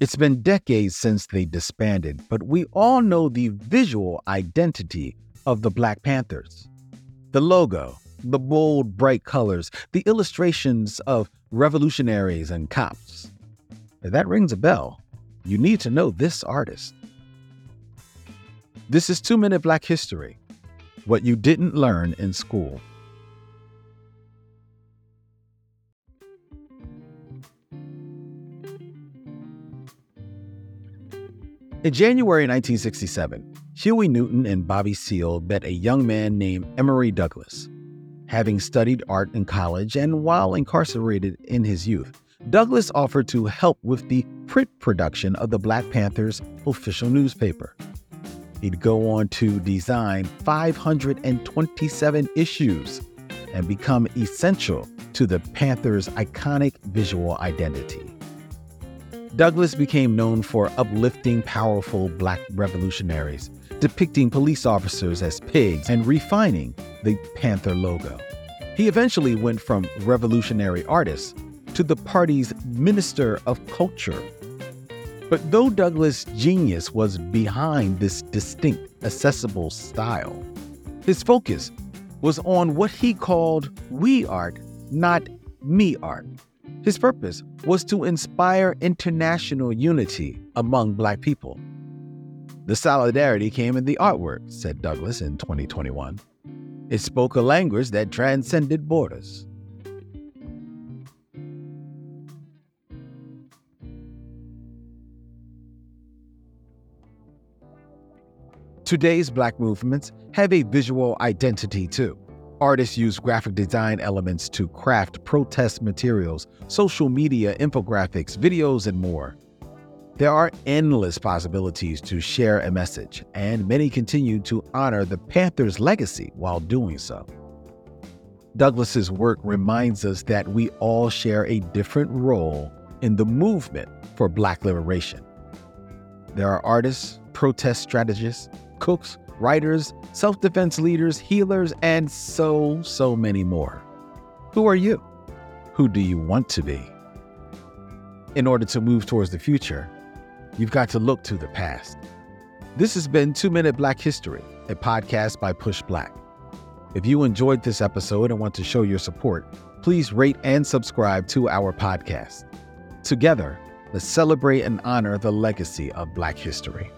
It's been decades since they disbanded, but we all know the visual identity of the Black Panthers. The logo, the bold, bright colors, the illustrations of revolutionaries and cops. If that rings a bell, you need to know this artist. This is Two Minute Black History What You Didn't Learn in School. In January 1967, Huey Newton and Bobby Seale met a young man named Emory Douglas. Having studied art in college and while incarcerated in his youth, Douglas offered to help with the print production of the Black Panthers' official newspaper. He'd go on to design 527 issues and become essential to the Panthers' iconic visual identity. Douglas became known for uplifting powerful black revolutionaries, depicting police officers as pigs, and refining the Panther logo. He eventually went from revolutionary artist to the party's Minister of Culture. But though Douglas' genius was behind this distinct, accessible style, his focus was on what he called we art, not me art. His purpose was to inspire international unity among Black people. The solidarity came in the artwork, said Douglas in 2021. It spoke a language that transcended borders. Today's Black movements have a visual identity too. Artists use graphic design elements to craft protest materials, social media infographics, videos, and more. There are endless possibilities to share a message, and many continue to honor the Panthers' legacy while doing so. Douglas's work reminds us that we all share a different role in the movement for Black liberation. There are artists, protest strategists, cooks, writers, self defense leaders, healers, and so, so many more. Who are you? Who do you want to be? In order to move towards the future, you've got to look to the past. This has been Two Minute Black History, a podcast by Push Black. If you enjoyed this episode and want to show your support, please rate and subscribe to our podcast. Together, let's celebrate and honor the legacy of Black history.